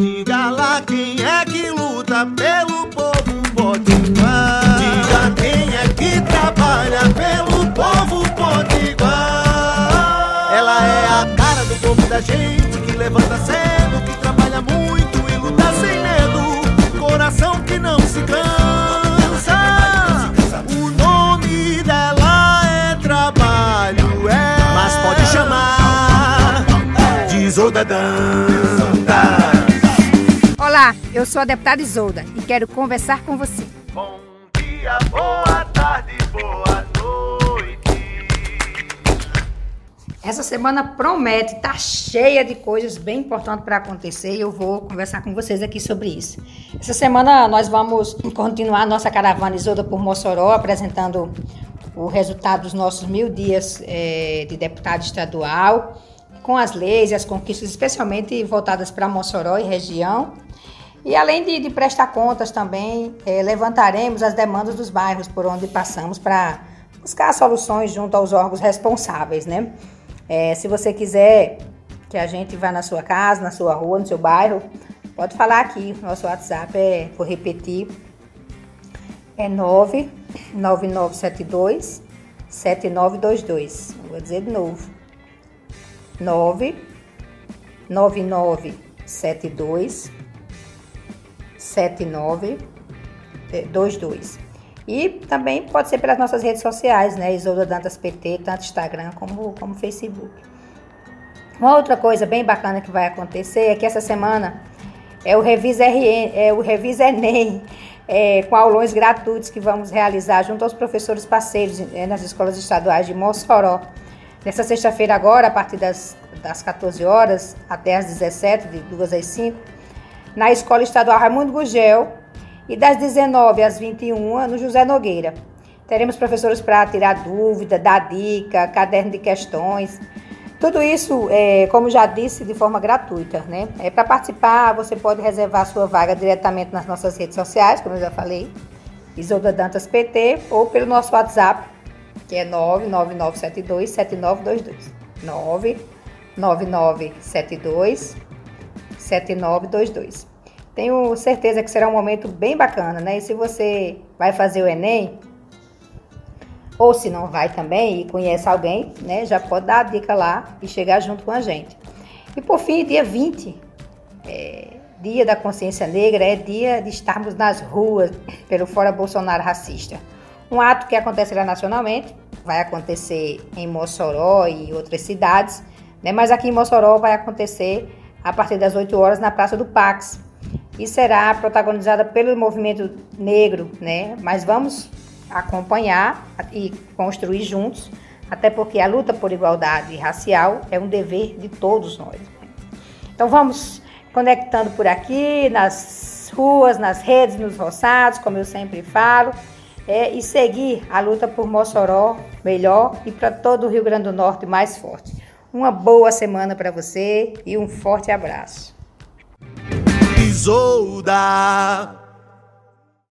Diga lá quem é que luta pelo povo potiguar. Diga quem é que trabalha pelo povo potiguar. Ela é a cara do povo da gente que levanta cedo, que trabalha muito e luta sem medo. Coração que não se cansa. O nome dela é trabalho, é. Mas pode chamar de Dantas. Olá, eu sou a deputada Isolda e quero conversar com você. Bom dia, boa tarde, boa noite. Essa semana promete, tá cheia de coisas bem importantes para acontecer e eu vou conversar com vocês aqui sobre isso. Essa semana nós vamos continuar nossa caravana Isolda por Mossoró, apresentando o resultado dos nossos mil dias eh, de deputado estadual, com as leis e as conquistas, especialmente voltadas para Mossoró e região. E além de, de prestar contas também, eh, levantaremos as demandas dos bairros por onde passamos para buscar soluções junto aos órgãos responsáveis, né? Eh, se você quiser que a gente vá na sua casa, na sua rua, no seu bairro, pode falar aqui. Nosso WhatsApp é, vou repetir, é 99972 7922. Vou dizer de novo. 99972 7922. E também pode ser pelas nossas redes sociais, né? Isolda Dantas PT, tanto Instagram como, como Facebook. Uma outra coisa bem bacana que vai acontecer é que essa semana é o Revisa, RN, é o Revisa Enem, é, com aulões gratuitos que vamos realizar junto aos professores parceiros é, nas escolas estaduais de Mossoró. Nessa sexta-feira agora, a partir das, das 14 horas até as 17, de 2 às 5, na Escola Estadual Raimundo Gugel e das 19 às 21 no José Nogueira. Teremos professores para tirar dúvida, dar dica, caderno de questões. Tudo isso, é, como já disse, de forma gratuita. Né? É, para participar, você pode reservar sua vaga diretamente nas nossas redes sociais, como eu já falei, Isolda Dantas PT, ou pelo nosso WhatsApp, que é 99972 7922. 99972 7922. Tenho certeza que será um momento bem bacana, né? E se você vai fazer o Enem, ou se não vai também e conhece alguém, né? Já pode dar a dica lá e chegar junto com a gente. E por fim, dia 20, é, dia da consciência negra, é dia de estarmos nas ruas pelo Fora Bolsonaro Racista. Um ato que acontecerá nacionalmente, vai acontecer em Mossoró e outras cidades, né? mas aqui em Mossoró vai acontecer a partir das 8 horas na Praça do Pax. E será protagonizada pelo movimento negro, né? Mas vamos acompanhar e construir juntos, até porque a luta por igualdade racial é um dever de todos nós. Então vamos conectando por aqui, nas ruas, nas redes, nos roçados, como eu sempre falo, é, e seguir a luta por Mossoró melhor e para todo o Rio Grande do Norte mais forte. Uma boa semana para você e um forte abraço. Isolda